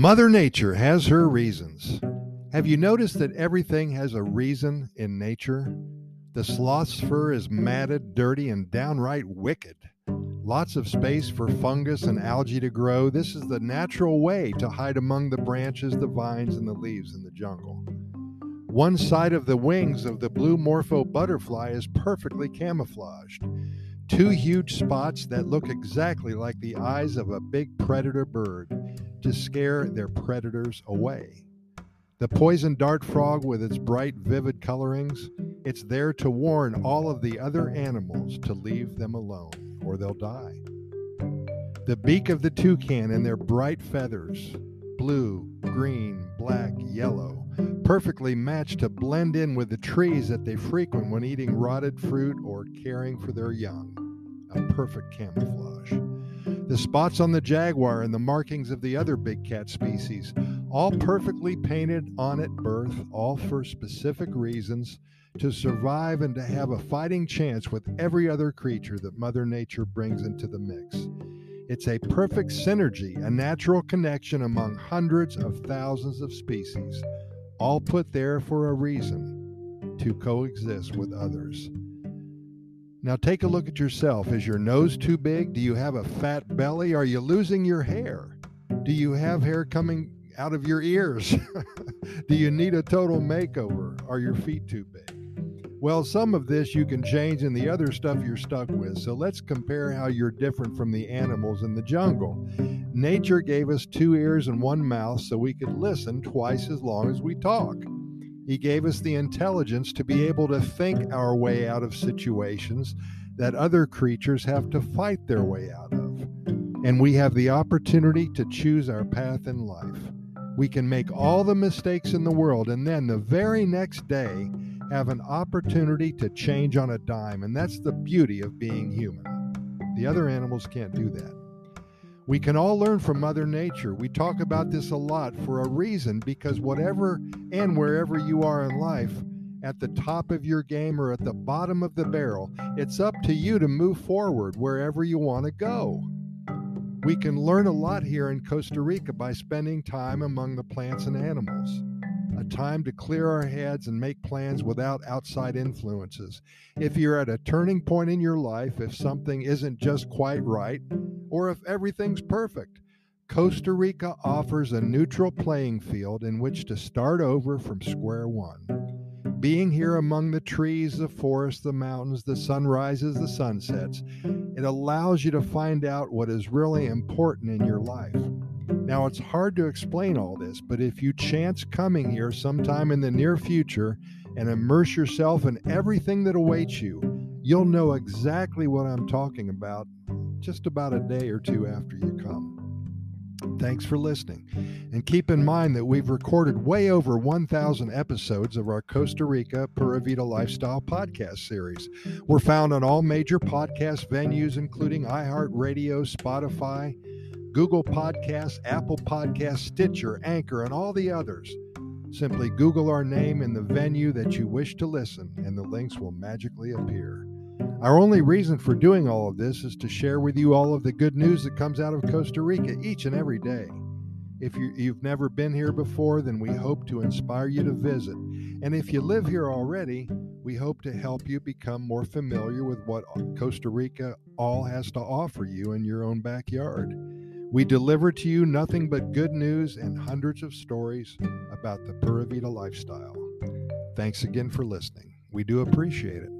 Mother Nature has her reasons. Have you noticed that everything has a reason in nature? The sloth's fur is matted, dirty, and downright wicked. Lots of space for fungus and algae to grow. This is the natural way to hide among the branches, the vines, and the leaves in the jungle. One side of the wings of the blue morpho butterfly is perfectly camouflaged. Two huge spots that look exactly like the eyes of a big predator bird to scare their predators away. The poison dart frog, with its bright, vivid colorings, it's there to warn all of the other animals to leave them alone or they'll die. The beak of the toucan and their bright feathers, blue, green, black, yellow, perfectly match to blend in with the trees that they frequent when eating rotted fruit or caring for their young. A perfect camouflage. The spots on the jaguar and the markings of the other big cat species, all perfectly painted on at birth, all for specific reasons to survive and to have a fighting chance with every other creature that Mother Nature brings into the mix. It's a perfect synergy, a natural connection among hundreds of thousands of species, all put there for a reason to coexist with others. Now take a look at yourself. Is your nose too big? Do you have a fat belly? Are you losing your hair? Do you have hair coming out of your ears? Do you need a total makeover? Are your feet too big? Well, some of this you can change and the other stuff you're stuck with. So let's compare how you're different from the animals in the jungle. Nature gave us two ears and one mouth so we could listen twice as long as we talk. He gave us the intelligence to be able to think our way out of situations that other creatures have to fight their way out of. And we have the opportunity to choose our path in life. We can make all the mistakes in the world and then the very next day have an opportunity to change on a dime. And that's the beauty of being human. The other animals can't do that. We can all learn from Mother Nature. We talk about this a lot for a reason because whatever and wherever you are in life, at the top of your game or at the bottom of the barrel, it's up to you to move forward wherever you want to go. We can learn a lot here in Costa Rica by spending time among the plants and animals a time to clear our heads and make plans without outside influences. If you're at a turning point in your life, if something isn't just quite right, or if everything's perfect, Costa Rica offers a neutral playing field in which to start over from square one. Being here among the trees, the forests, the mountains, the sunrises, the sunsets, it allows you to find out what is really important in your life. Now, it's hard to explain all this, but if you chance coming here sometime in the near future and immerse yourself in everything that awaits you, you'll know exactly what I'm talking about just about a day or two after you come. Thanks for listening. And keep in mind that we've recorded way over 1,000 episodes of our Costa Rica Pura Vida Lifestyle podcast series. We're found on all major podcast venues, including iHeartRadio, Spotify, Google Podcasts, Apple Podcasts, Stitcher, Anchor, and all the others. Simply Google our name in the venue that you wish to listen, and the links will magically appear. Our only reason for doing all of this is to share with you all of the good news that comes out of Costa Rica each and every day. If you, have never been here before, then we hope to inspire you to visit. And if you live here already, we hope to help you become more familiar with what Costa Rica all has to offer you in your own backyard. We deliver to you nothing but good news and hundreds of stories about the Pura Vida lifestyle. Thanks again for listening. We do appreciate it.